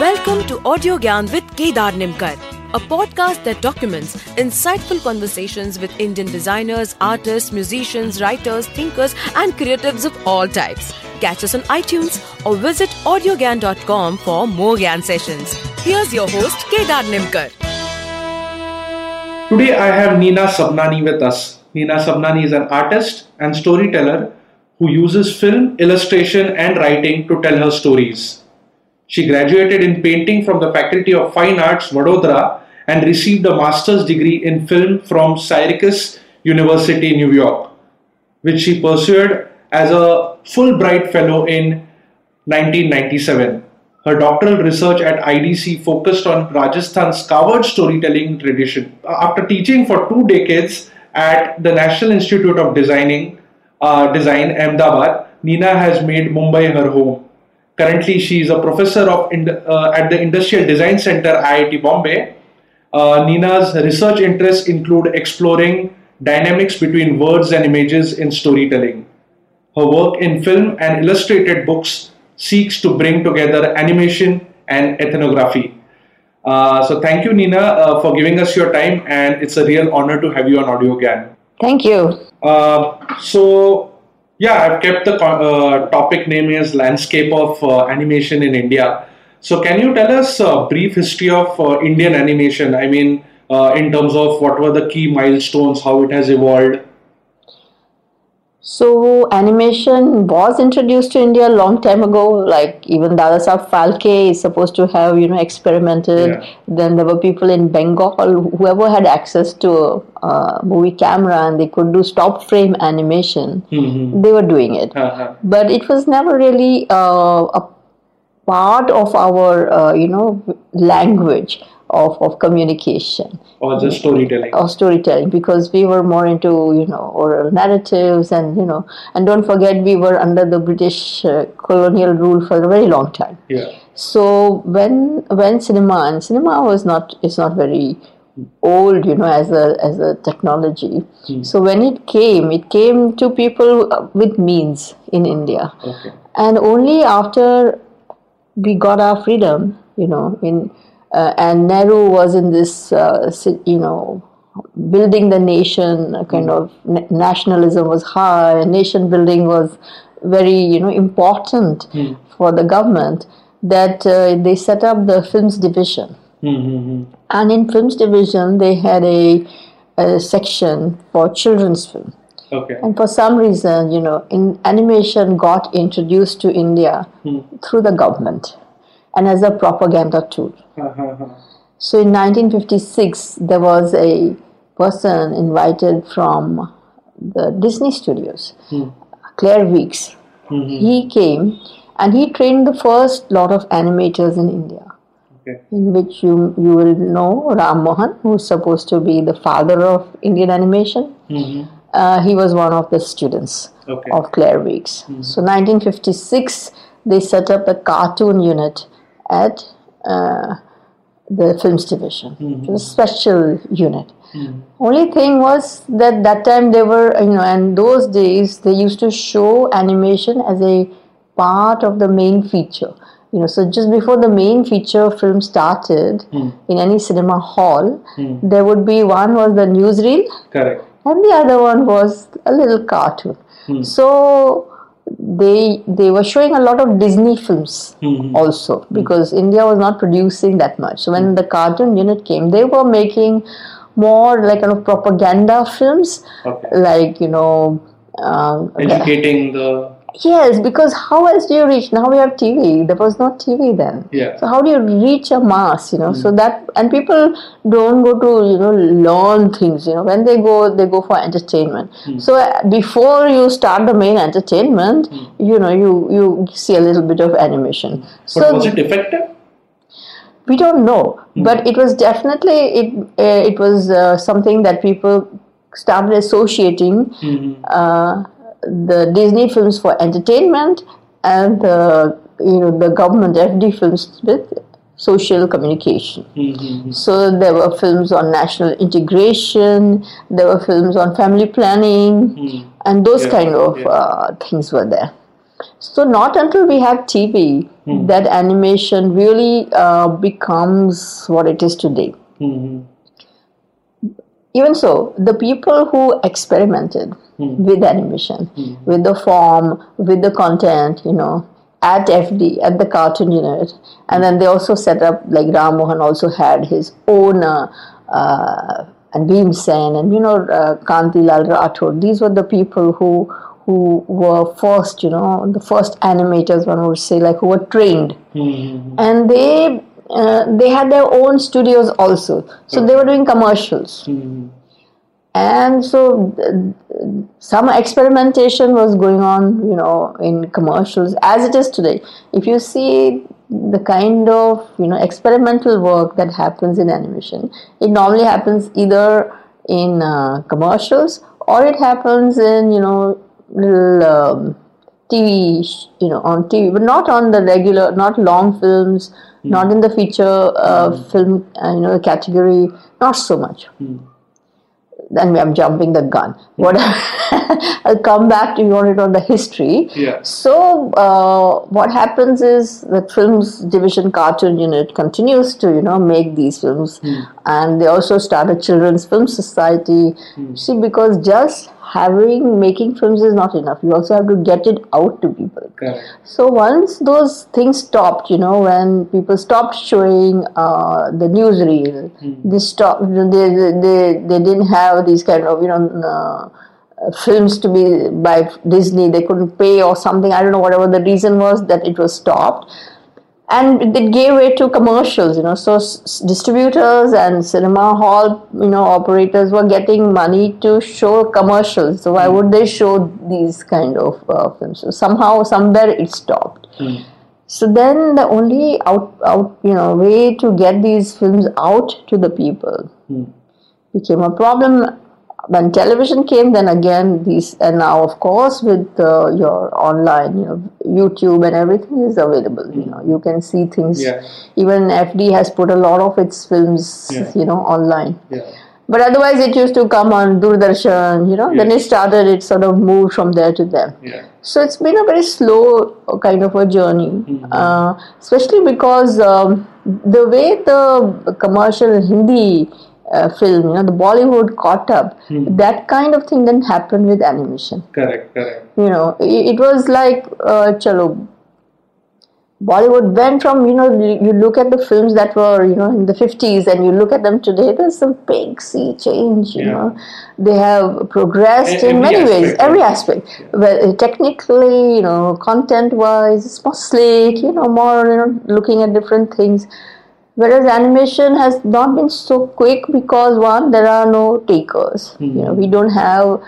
Welcome to Audio Gyan with Kedar Nimkar, a podcast that documents insightful conversations with Indian designers, artists, musicians, writers, thinkers, and creatives of all types. Catch us on iTunes or visit audiogyan.com for more Gyan sessions. Here's your host, Kedar Nimkar. Today I have Nina Sabnani with us. Nina Sabnani is an artist and storyteller who uses film, illustration, and writing to tell her stories. She graduated in painting from the Faculty of Fine Arts, Vadodara, and received a master's degree in film from Syracuse University, New York, which she pursued as a Fulbright Fellow in 1997. Her doctoral research at IDC focused on Rajasthan's Kaavad storytelling tradition. After teaching for two decades at the National Institute of Designing, uh, Design, Ahmedabad, Nina has made Mumbai her home. Currently, she is a professor of uh, at the Industrial Design Center, IIT Bombay. Uh, Nina's research interests include exploring dynamics between words and images in storytelling. Her work in film and illustrated books seeks to bring together animation and ethnography. Uh, so, thank you, Nina, uh, for giving us your time, and it's a real honor to have you on Audio Gyan. Thank you. Uh, so, yeah, I've kept the uh, topic name as Landscape of uh, Animation in India. So, can you tell us a brief history of uh, Indian animation? I mean, uh, in terms of what were the key milestones, how it has evolved? So animation was introduced to India a long time ago. Like even Dadasaheb Phalke is supposed to have you know experimented. Yeah. Then there were people in Bengal, whoever had access to a movie camera and they could do stop frame animation. Mm-hmm. They were doing it, Uh-huh. but it was never really uh, a part of our uh, you know language of, of communication Or just storytelling? of storytelling because we were more into you know oral narratives and you know and don't forget we were under the british uh, colonial rule for a very long time Yeah. so when when cinema and cinema was not is not very old you know as a as a technology so when it came it came to people uh, with means in india Okay. and only after we got our freedom, you know, in uh, and Nehru was in this, uh, you know, building the nation, kind of na- nationalism was high, nation building was very, you know, important for the government. That uh, they set up the films division, Mm-hmm. and in films division they had a, a section for children's film. Okay. And for some reason, you know, in animation got introduced to India through the government and as a propaganda tool. Uh-huh. So in 1956, there was a person invited from the Disney studios, Clair Weeks. He came and he trained the first lot of animators in India Okay. in which you you will know Ram Mohan, who's supposed to be the father of Indian animation. Mm-hmm. Uh, he was one of the students Okay. of Clair Weeks. So 1956, they set up a cartoon unit at uh, the films division. Mm-hmm. A special unit. Mm-hmm. Only thing was that that time they were, you know, and those days they used to show animation as a part of the main feature. You know, so just before the main feature film started mm. in any cinema hall, mm. there would be one was the newsreel Correct. and the other one was a little cartoon. Mm. So they they were showing a lot of Disney films mm-hmm. also mm-hmm. because India was not producing that much. So when mm-hmm. the cartoon unit came, they were making more like kind of propaganda films, Okay. like you know. Um, Educating the. Yes, because how else do you reach? Now we have TV. There was no TV then. Yeah. So how do you reach a mass? You know, so that and people don't go to you know learn things. You know, when they go, they go for entertainment. So uh, before you start the main entertainment, you know, you you see a little bit of animation. But So was it effective? we don't know, but it was definitely it. Uh, it was uh, something that people started associating uh, the Disney films for entertainment and the you know the government FD films with social communication. Mm-hmm. So there were films on national integration, there were films on family planning, and those Yeah, kind of yeah. uh, things were there. So not until we have TV that animation really uh, becomes what it is today. Hmm. Even so, the people who experimented with animation, with the form, with the content, you know, at FD, at the cartoon unit, and then they also set up, like Ram Mohan also had his own, uh, uh, and Bhimsain, and you know, uh, Kanti Lal Rathod. These were the people who who were first, you know, the first animators, one would say, like who were trained, Hmm. and they. Uh, they had their own studios also, so they were doing commercials Hmm. And so th- some experimentation was going on you know in commercials as it is today. If you see the kind of you know experimental work that happens in animation it normally happens either in uh, commercials or it happens in you know little um, TV, you know, on TV, but not on the regular, not long films, not in the feature uh, film, uh, you know, category, not so much then I'm jumping the gun. What I'll come back to you on it on the history. Yeah. So uh, what happens is the films division cartoon unit continues to you know make these films, and they also started children's film society. See, because just having making films is not enough. You also have to get it out to people. Correct. So once those things stopped, you know, when people stopped showing uh, the newsreel, they stopped. They, they they they didn't have these kind of you know. Uh, uh, films to be by Disney, they couldn't pay or something. I don't know whatever the reason was that it was stopped, and it gave way to commercials. You know, so s- distributors and cinema hall, you know, operators were getting money to show commercials. So why hmm. would they show these kind of uh, films? So somehow, somewhere, it stopped. Hmm. So then the only out, out, you know, way to get these films out to the people hmm. became a problem. When television came, then again these, and now of course with uh, your online, you know, YouTube and everything is available. You know, you can see things. Yeah. Even FD has put a lot of its films, Yeah. you know, online. Yeah. But otherwise, it used to come on Doordarshan. You know, then it started. It sort of moved from there to there. Yeah. So it's been a very slow uh, kind of a journey, uh, especially because um, the way the commercial Hindi uh, film, you know, the Bollywood caught up, that kind of thing didn't happen with animation. Correct. Correct. You know, it, it was like, uh, chalo, Bollywood went from, you know, you look at the films that were, you know, in the 50s and you look at them today, there's some big sea change, you Yeah. know. They have progressed E- in every many ways, aspect, every yeah. aspect. Well, technically, you know, content wise, it's more slick, you know, more, you know, looking at different things. Whereas animation has not been so quick because one, there are no takers. You know, we don't have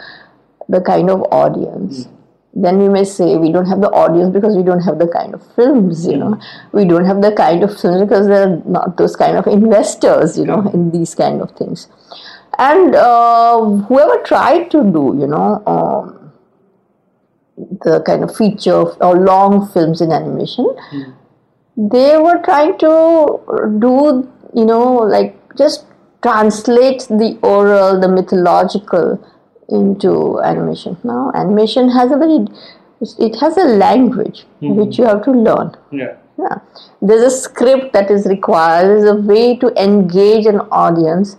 the kind of audience. Then we may say we don't have the audience because we don't have the kind of films, you know. We don't have the kind of films because there are not those kind of investors, you know, in these kind of things. And uh, whoever tried to do, you know, um, the kind of feature or long films in animation, they were trying to do, you know, like just translate the oral, the mythological into animation. Now, animation has a very, it has a language mm-hmm. which you have to learn. Yeah. Yeah. There's a script that is required. There's a way to engage an audience,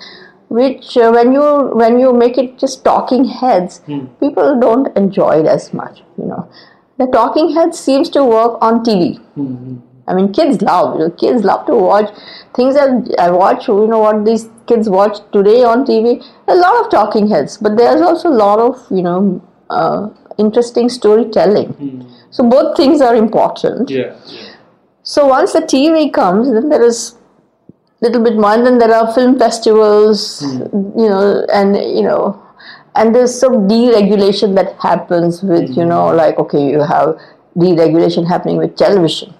which uh, when you when you make it just talking heads, hmm. people don't enjoy it as much. You know, the talking head seems to work on TV. Mm-hmm. I mean, kids love. You know, kids love to watch things that I watch. You know what these kids watch today on TV? A lot of talking heads, but there's also a lot of you know uh, interesting storytelling. Hmm. So both things are important. Yeah. So once the TV comes, then there is little bit more, and then there are film festivals, hmm. you know, and you know, and there's some deregulation that happens with you hmm. know, like okay, you have deregulation happening with television.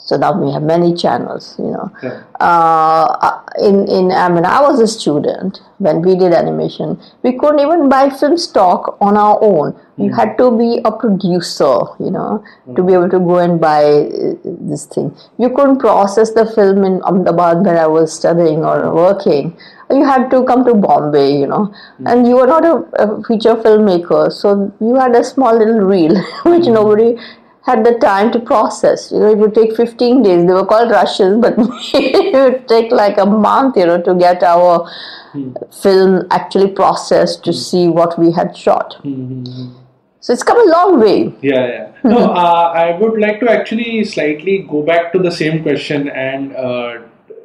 So now we have many channels, you know. Yeah. Uh, uh, in in I mean, I was a student when we did animation. We couldn't even buy film stock on our own. You mm. had to be a producer, you know, to mm. be able to go and buy uh, this thing. You couldn't process the film in Ahmedabad where I was studying or working. You had to come to Bombay, you know, mm. and you were not a, a feature filmmaker, so you had a small little reel which nobody had the time to process. You know, it would take 15 days. They were called rushes, but it would take like a month, you know, to get our film actually processed to see what we had shot. So it's come a long way. Yeah, yeah. No, uh, I would like to actually slightly go back to the same question and uh,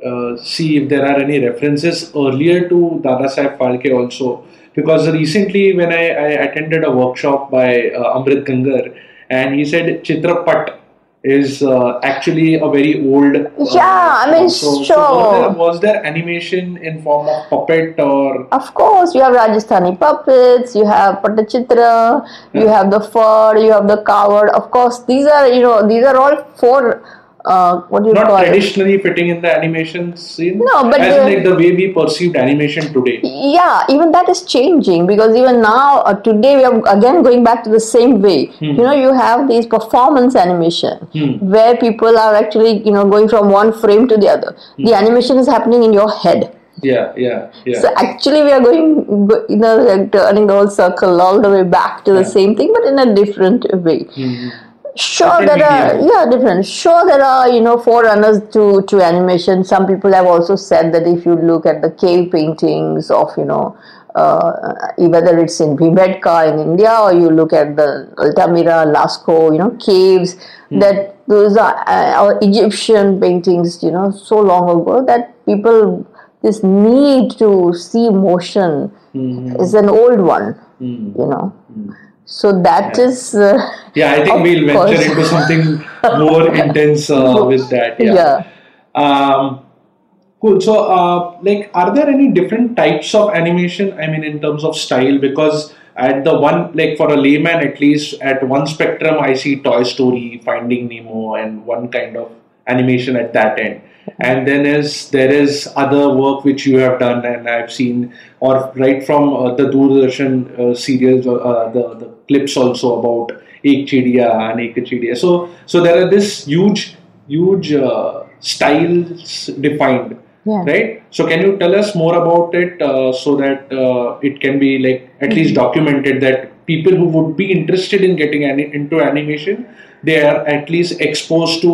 uh, see if there are any references earlier to Dada Saheb Phalke also. Because recently, when I, I attended a workshop by uh, Amrit Gangar, and he said Chitrapat is uh, actually a very old. uh, Yeah, I mean, so, so sure. was, there, was there animation in form of puppet or Of course, you have Rajasthani puppets, you have Patachitra, you have the Phad, you have the Kaavad. Of course, these are you know these are all four. Uh, what do you not call it? traditionally fitting in the animation scene? No, but as the- like the way we perceived animation today. Yeah, even that is changing because even now, uh, today, we are again going back to the same way. You know, you have these performance animation where people are actually, you know, going from one frame to the other. The animation is happening in your head. Yeah, yeah, yeah. So actually, we are going, you know, like turning the whole circle all the way back to the same thing, but in a different way. Sure, there are yeah different. Sure, there are you know forerunners to to animation. Some people have also said that if you look at the cave paintings of you know uh, whether it's in Bhimbetka in India or you look at the Altamira, Lascaux, you know caves that those are uh, Egyptian paintings. You know so long ago that people this need to see motion is an old one. You know. So that is uh, yeah, I think we'll venture into something more intense uh, with that. Yeah. yeah. Um, cool. So, uh, like, are there any different types of animation? I mean, in terms of style, because at the one, like, for a layman at least, at one spectrum, I see Toy Story, Finding Nemo, and one kind of animation at that end. And then is there is other work which you have done, and I've seen, or right from uh, the Doordarshan uh, serials, uh, the the clips also about Ek Chidiya Anek Chidiya. So so there are this huge huge uh, styles defined Yeah. right so can you tell us more about it uh, so that uh, it can be like at least documented that people who would be interested in getting ani- into animation they are at least exposed to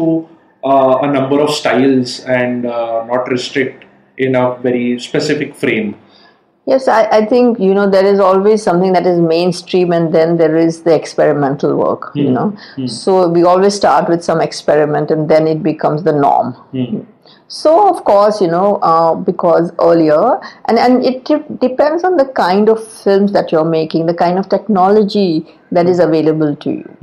uh, a number of styles and uh, not restrict in a very specific frame Yes, I, I think you know there is always something that is mainstream, and then there is the experimental work. You know, so we always start with some experiment, and then it becomes the norm. So of course, you know, uh, because earlier, and and it de- depends on the kind of films that you're making, the kind of technology that is available to you.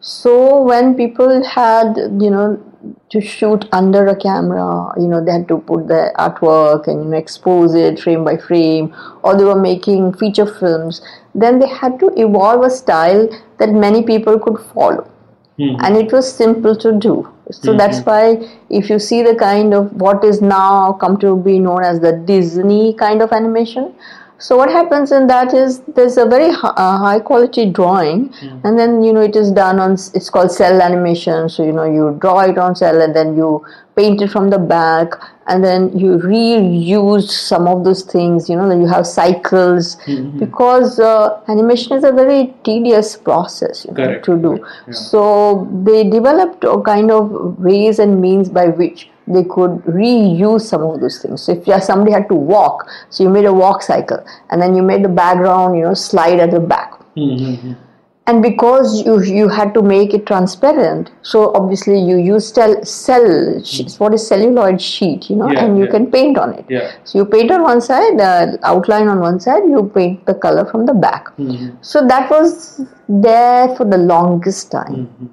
So when people had, you know, to shoot under a camera, you know, they had to put the artwork and you know, expose it frame by frame, or they were making feature films, then they had to evolve a style that many people could follow. Mm-hmm. And it was simple to do. So mm-hmm. that's why if you see the kind of what is now come to be known as the Disney kind of animation, so what happens in that is there's a very hi- uh, high quality drawing, and then you know it is done on it's called cel animation. So you know you draw it on cel, and then you paint it from the back, and then you reuse some of those things. You know that you have cycles because uh, animation is a very tedious process you know, to do. yeah. So they developed a kind of ways and means by which they could reuse some of those things. So if somebody had to walk, so you made a walk cycle, and then you made the background, you know, slide at the back. Mm-hmm. And because you you had to make it transparent, so obviously you use cel, cel mm-hmm. sheets, what is celluloid sheet, you know, Yeah, and you yeah. can paint on it. Yeah. So you paint on one side, the outline on one side, you paint the color from the back. Mm-hmm. So that was there for the longest time.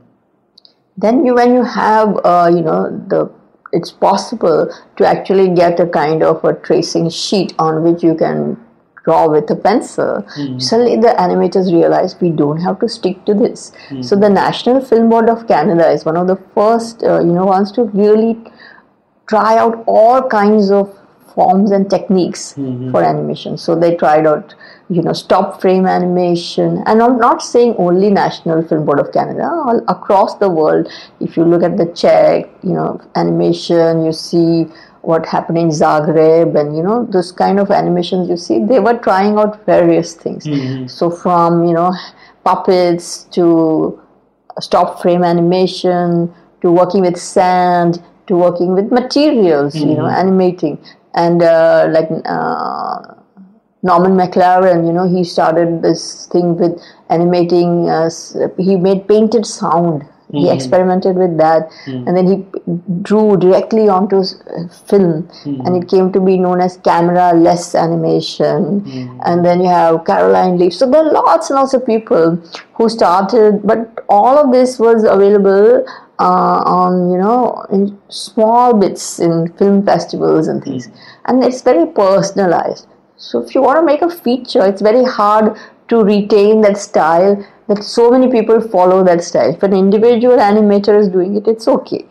Then you, when you have, uh, you know, the it's possible to actually get a kind of a tracing sheet on which you can draw with a pencil. Hmm. Suddenly, the animators realized we don't have to stick to this. Hmm. So, the National Film Board of Canada is one of the first, uh, you know, ones to really try out all kinds of forms and techniques hmm, for animation. So they tried out, you know, stop frame animation, and I'm not saying only National Film Board of Canada, all across the world. If you look at the Czech, you know, animation, you see what happened in Zagreb, and you know, those kind of animations you see, they were trying out various things. So from you know, puppets to stop frame animation to working with sand to working with materials, you know, animating. And uh, like uh, Norman McLaren, you know, he started this thing with animating, uh, he made painted sound. He hmm. experimented with that. Hmm. And then he drew directly onto film. And hmm. it came to be known as camera less animation. And then you have Caroline Leaf. So there are lots and lots of people who started, but all of this was available uh, on you know in small bits in film festivals and things. And it's very personalized so if you want to make a feature it's very hard to retain that style that so many people follow that style. If an individual animator is doing it it's okay.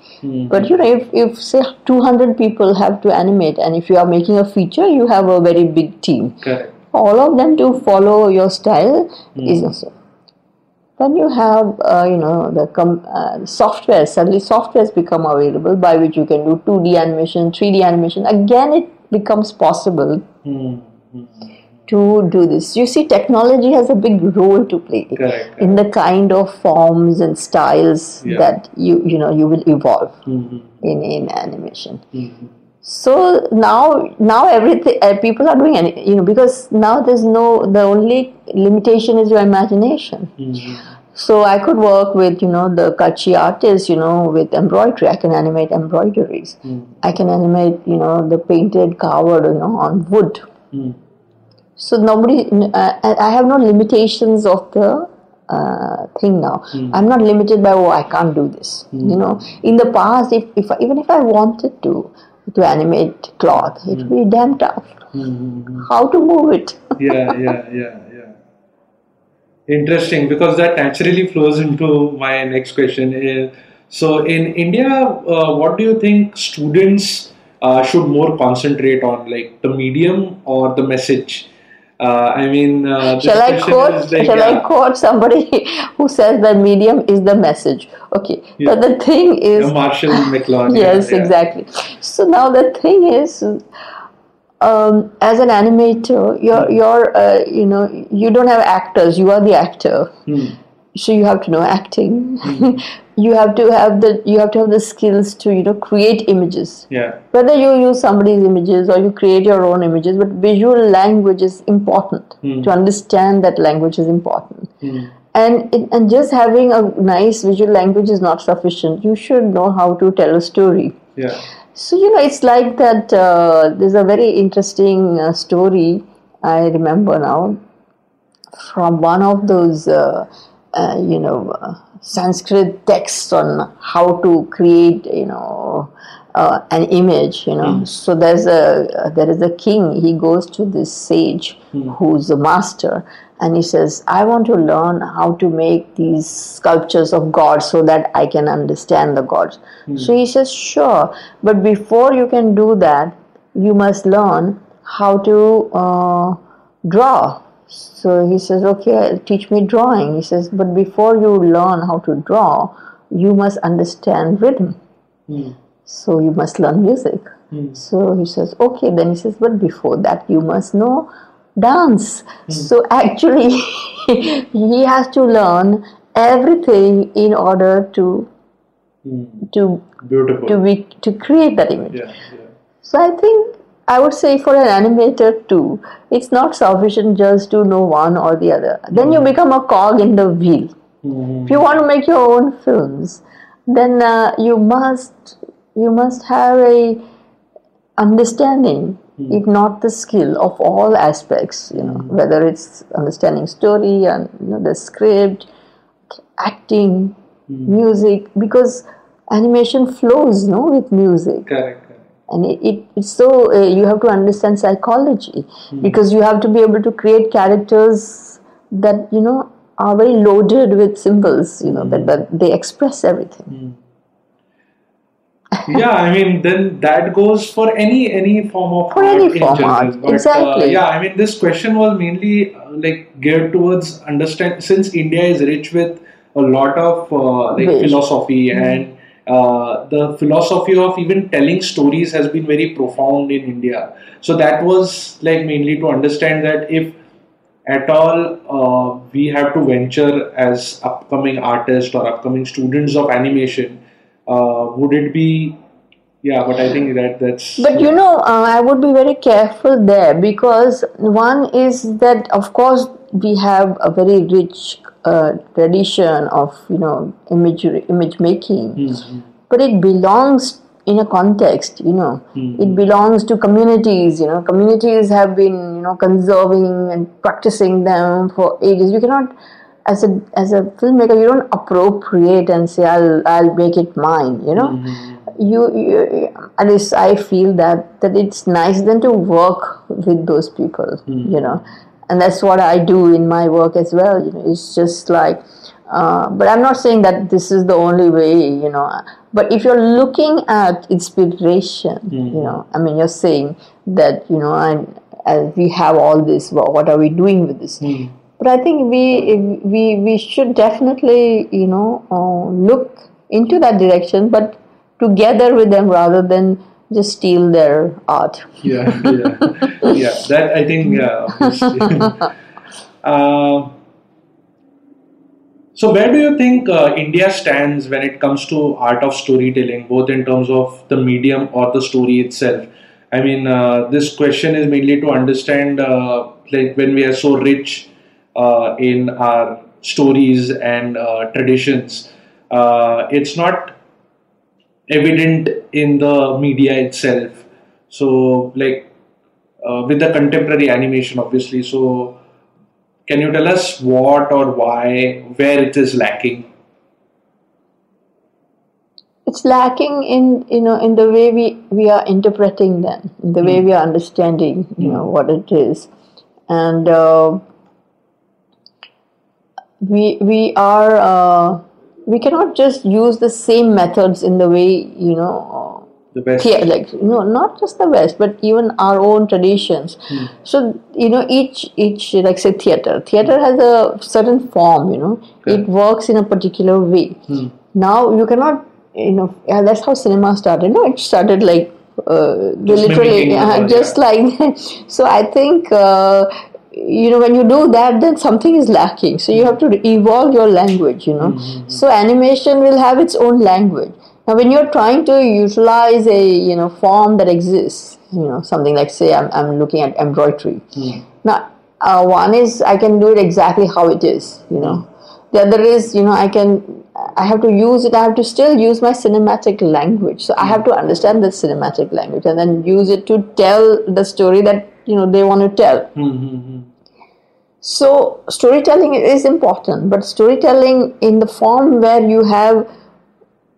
But you know if, if say 200 people have to animate and if you are making a feature you have a very big team. Correct. all of them to follow your style is also. Then you have uh, you know the com- uh, software. Suddenly softwares become available by which you can do 2d animation 3d animation. Again it becomes possible to do this. You see technology has a big role to play Correct, in the kind of forms and styles Yeah. that you you know you will evolve mm-hmm. in in animation. Mm-hmm. So now now everything uh, people are doing any you know because now there's no the only limitation is your imagination. Mm-hmm. So i could work with you know the kachi artists you know with embroidery. I can animate embroideries. I can animate you know the painted Kaavad you know on wood so nobody uh, I have no limitations of the uh, thing now. I'm not limited by oh i can't do this you know. In the past if, if even if i wanted to to animate cloth it would be damn tough. How to move it? Yeah, yeah, yeah, yeah. Interesting, because that naturally flows into my next question. Uh, So, in India, uh, what do you think students uh, should more concentrate on, like the medium or the message? Uh, I mean, uh, shall i quote like, shall i quote somebody who says that medium is the message okay Yeah. but the thing is yeah, Marshall McLuhan. yes yeah. exactly so now the thing is um, as an animator you're you're uh, you know you don't have actors you are the actor Hmm. So you have to know acting. You have to have the you have to have the skills to you know create images. Yeah, whether you use somebody's images or you create your own images but visual language is important to understand that language is important. And it, and just having a nice visual language is not sufficient. You should know how to tell a story. Yeah. so you know it's like that uh, there's a very interesting uh, story i remember now from one of those uh, uh, you know uh, sanskrit texts on how to create you know uh, an image you know. So there's a uh, there is a king he goes to this sage who's a master and he says i want to learn how to make these sculptures of gods so that i can understand the gods. So he says sure but before you can do that you must learn how to uh, draw so he says, okay, teach me drawing. He says, but before you learn how to draw, you must understand rhythm. Hmm. So you must learn music. Hmm. So he says, okay. Then he says, but before that, you must know dance. Hmm. So actually, he has to learn everything in order to to Beautiful. to be to create that image. yeah, yeah. So I think I would say for an animator too, it's not sufficient just to know one or the other. Then you hmm. become a cog in the wheel. Hmm. If you want to make your own films, then uh, you must you must have a understanding, hmm. if not the skill of all aspects. You know, whether it's understanding story and you know the script, acting, music, because animation flows, no, with music correct. And it, it it's so uh, you have to understand psychology because you have to be able to create characters that you know are very loaded with symbols you know that, that they express everything. Yeah, I mean, then that goes for any any form of For art any form art, But, uh, exactly. yeah, I mean, this question was mainly uh, like geared towards understand since India is rich with a lot of uh, like philosophy and uh, the philosophy of even telling stories has been very profound in India. So that was like mainly to understand that if at all uh, we have to venture as upcoming artists or upcoming students of animation, uh, would it be? Yeah, but I think that that's. But you know, uh, I would be very careful there because one is that, of course, we have a very rich uh, tradition of you know imagery, image making, hmm. but it belongs in a context. You know, hmm. it belongs to communities. You know, communities have been you know conserving and practicing them for ages. You cannot. As a as a filmmaker, you don't appropriate and say I'll I'll make it mine. You know, hmm. you, you at least I feel that that it's nice then to work with those people, you know, and that's what I do in my work as well. You know, it's just like, uh, but I'm not saying that this is the only way, you know. But if you're looking at inspiration, you know, I mean, you're saying that you know, and as we have all this, what, what are we doing with this? But I think we we we should definitely you know uh, look into that direction, but together with them rather than just steal their art. yeah, yeah, yeah. That I think, yeah. uh, so, where do you think uh, India stands when it comes to art of storytelling, both in terms of the medium or the story itself? I mean, uh, this question is mainly to understand, uh, like when we are so rich uh, in our stories and uh, traditions, uh, it's not evident in the media itself. So, like uh, with the contemporary animation, obviously. So, can you tell us what or why, where it is lacking? It's lacking in you know in the way we we are interpreting them, in the way we are understanding you know what it is, and uh, we we are uh, we cannot just use the same methods in the way you know The best. yeah, like no, not just the West, but even our own traditions. So you know, each each like say theater. Theater has a certain form. You know, it works in a particular way. Now you cannot, you know, yeah, that's how cinema started. No, it started like uh, Just literally uh, just like. so I think. Uh, you know when you do that then something is lacking so you have to evolve your language you know so animation will have its own language now when you're trying to utilize a you know form that exists you know something like say i'm, I'm looking at embroidery. Now uh, one is i can do it exactly how it is you know. The other is you know i can i have to use it i have to still use my cinematic language. So i have to understand the cinematic language and then use it to tell the story that you know they want to tell. Hmm. so storytelling is important, but storytelling in the form where you have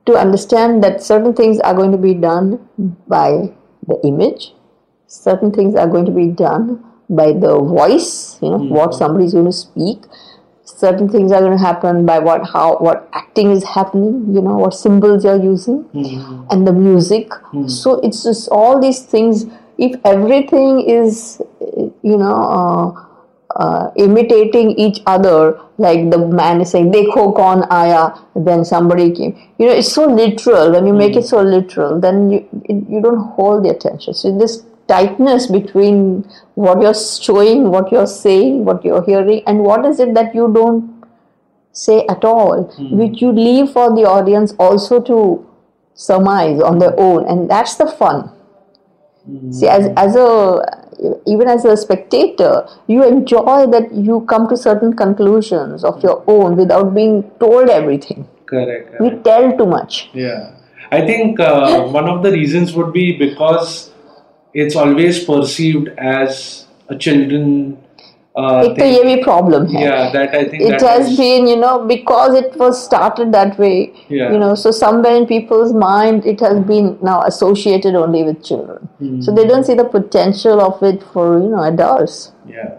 to understand that certain things are going to be done by the image, certain things are going to be done by the voice, you know, what hmm. somebody is going to speak. Certain things are going to happen by what how what acting is happening, you know, what symbols you're using, hmm. and the music. Hmm. So it's just all these things. If everything is, you know, uh, uh, imitating each other like the man is saying dekho kon aya then somebody came. You know it's so literal. When you make it hmm. so literal then you it, you don't hold the attention. So this tightness between what you're showing what you're saying what you're hearing and what is it that you don't say at all hmm. which you leave for the audience also to surmise on their own. And that's the fun. See, as, hmm. as a even as a spectator, you enjoy that you come to certain conclusions of your own without being told everything. Correct. We tell too much. Yeah. I think uh, one of the reasons would be because it's always perceived as a children uh, एक तो thing. ये भी problem है yeah that i think it that has was- been you know because it was started that way Yeah. you know so somewhere in people's mind it has been now associated only with children Hmm. so they don't see the potential of it for you know adults Yeah.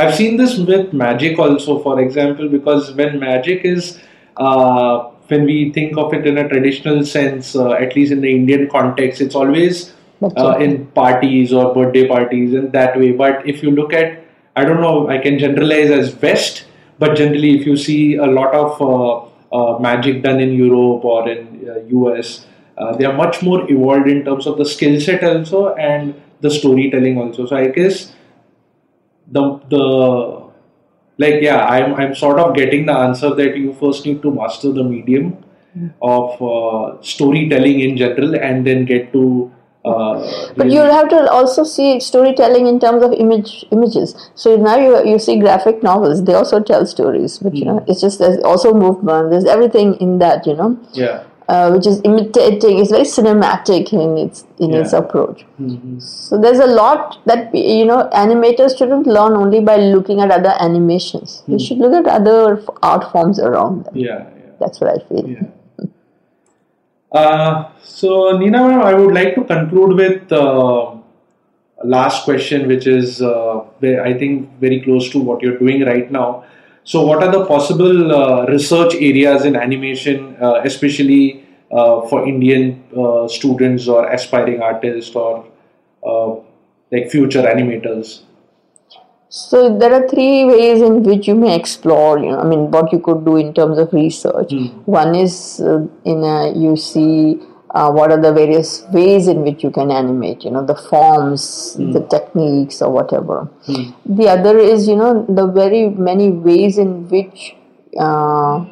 I've seen this with magic also, for example, because when magic is, uh, when we think of it in a traditional sense, uh, at least in the Indian context, it's always That's uh, right. in parties or birthday parties and that way. But if you look at, I don't know, I can generalize as West, but generally, if you see a lot of uh, uh, magic done in Europe or in uh, US, uh, they are much more evolved in terms of the skill set also and the storytelling also. So I guess the the like yeah i'm i'm sort of getting the answer that you first need to master the medium of uh, storytelling in general and then get to uh, but you'll have to also see storytelling in terms of image images so now you, you see graphic novels they also tell stories but you know Hmm. it's just there's also movement there's everything in that you know yeah uh, which is imitating it's very cinematic in its in its Yeah. approach Mhm. So there's a lot that you know animators shouldn't learn only by looking at other animations. They should look at other art forms around them. yeah yeah That's what I feel. Yeah. Uh, so, Nina, I would like to conclude with uh, last question, which is, uh, I think, very close to what you're doing right now. So, what are the possible uh, research areas in animation, uh, especially for Indian students or aspiring artists or like future animators? So there are three ways in which you may explore. You know, I mean, what you could do in terms of research. One is uh, in a, you see uh, what are the various ways in which you can animate. You know, the forms, the techniques, or whatever. The other is you know the very many ways in which uh,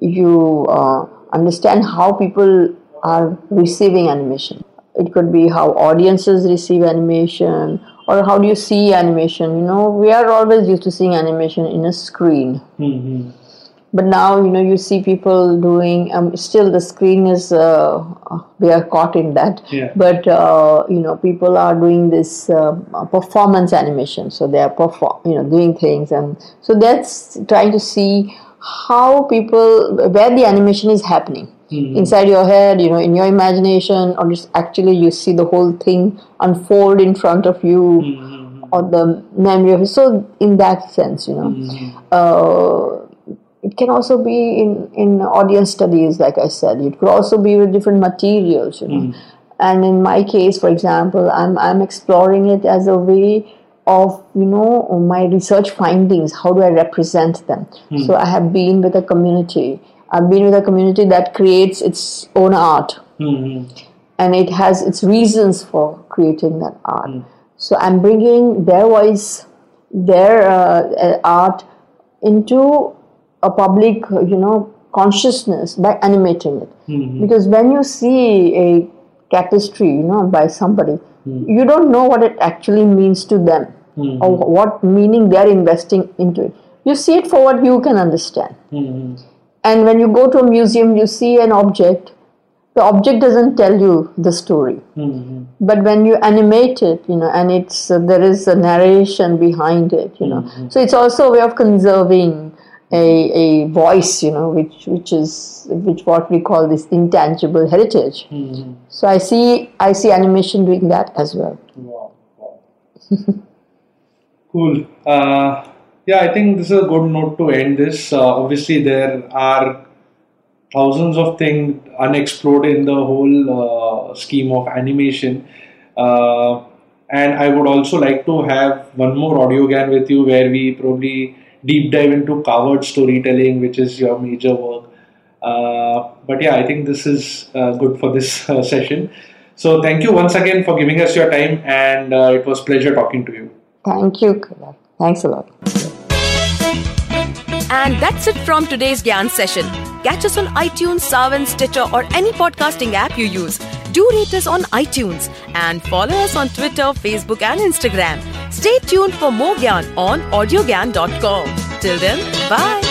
you uh, understand how people are receiving animation. It could be how audiences receive animation, or how do you see animation. You know, we are always used to seeing animation in a screen, Mm-hmm. but now you know you see people doing. Um, still, the screen is uh, we are caught in that. Yeah. But uh, you know, people are doing this uh, performance animation, so they are perform, you know, doing things, and so that's trying to see how people where the animation is happening Hmm. inside your head, you know, in your imagination, or just actually you see the whole thing unfold in front of you, hmm, hmm, or the memory of it. So in that sense, you know, uh, it can also be in in audience studies, like I said. It could also be with different materials, you know. And in my case, for example, I'm I'm exploring it as a way of you know my research findings. How do I represent them? So I have been with a community. I've been with a community that creates its own art Mm-hmm. and it has its reasons for creating that art. So I'm bringing their voice, their uh, uh, art into a public, uh, you know, consciousness by animating it. Because when you see a tapestry, you know, by somebody, you don't know what it actually means to them or what meaning they're investing into it. You see it for what you can understand. Mm-hmm. And when you go to a museum, you see an object. The object doesn't tell you the story, Mm-hmm. but when you animate it, you know, and it's uh, there is a narration behind it, you know. So it's also a way of conserving a, a voice, you know, which which is which what we call this intangible heritage. So I see I see animation doing that as well. Wow. wow. cool. Uh, yeah, I think this is a good note to end this. Uh, obviously, there are thousands of things unexplored in the whole uh, scheme of animation. Uh, and I would also like to have one more audio Gyan with you where we probably deep dive into Kaavad storytelling, which is your major work. Uh, but yeah, I think this is uh, good for this uh, session. So thank you once again for giving us your time, and it was pleasure talking to you. Thank you. Thanks a lot. And that's it from today's Gyan session. Catch us on iTunes, Saavn, Stitcher, or any podcasting app you use. Do rate us on iTunes and follow us on Twitter, Facebook, and Instagram. Stay tuned for more Gyan on audiogyan.com. Till then, bye.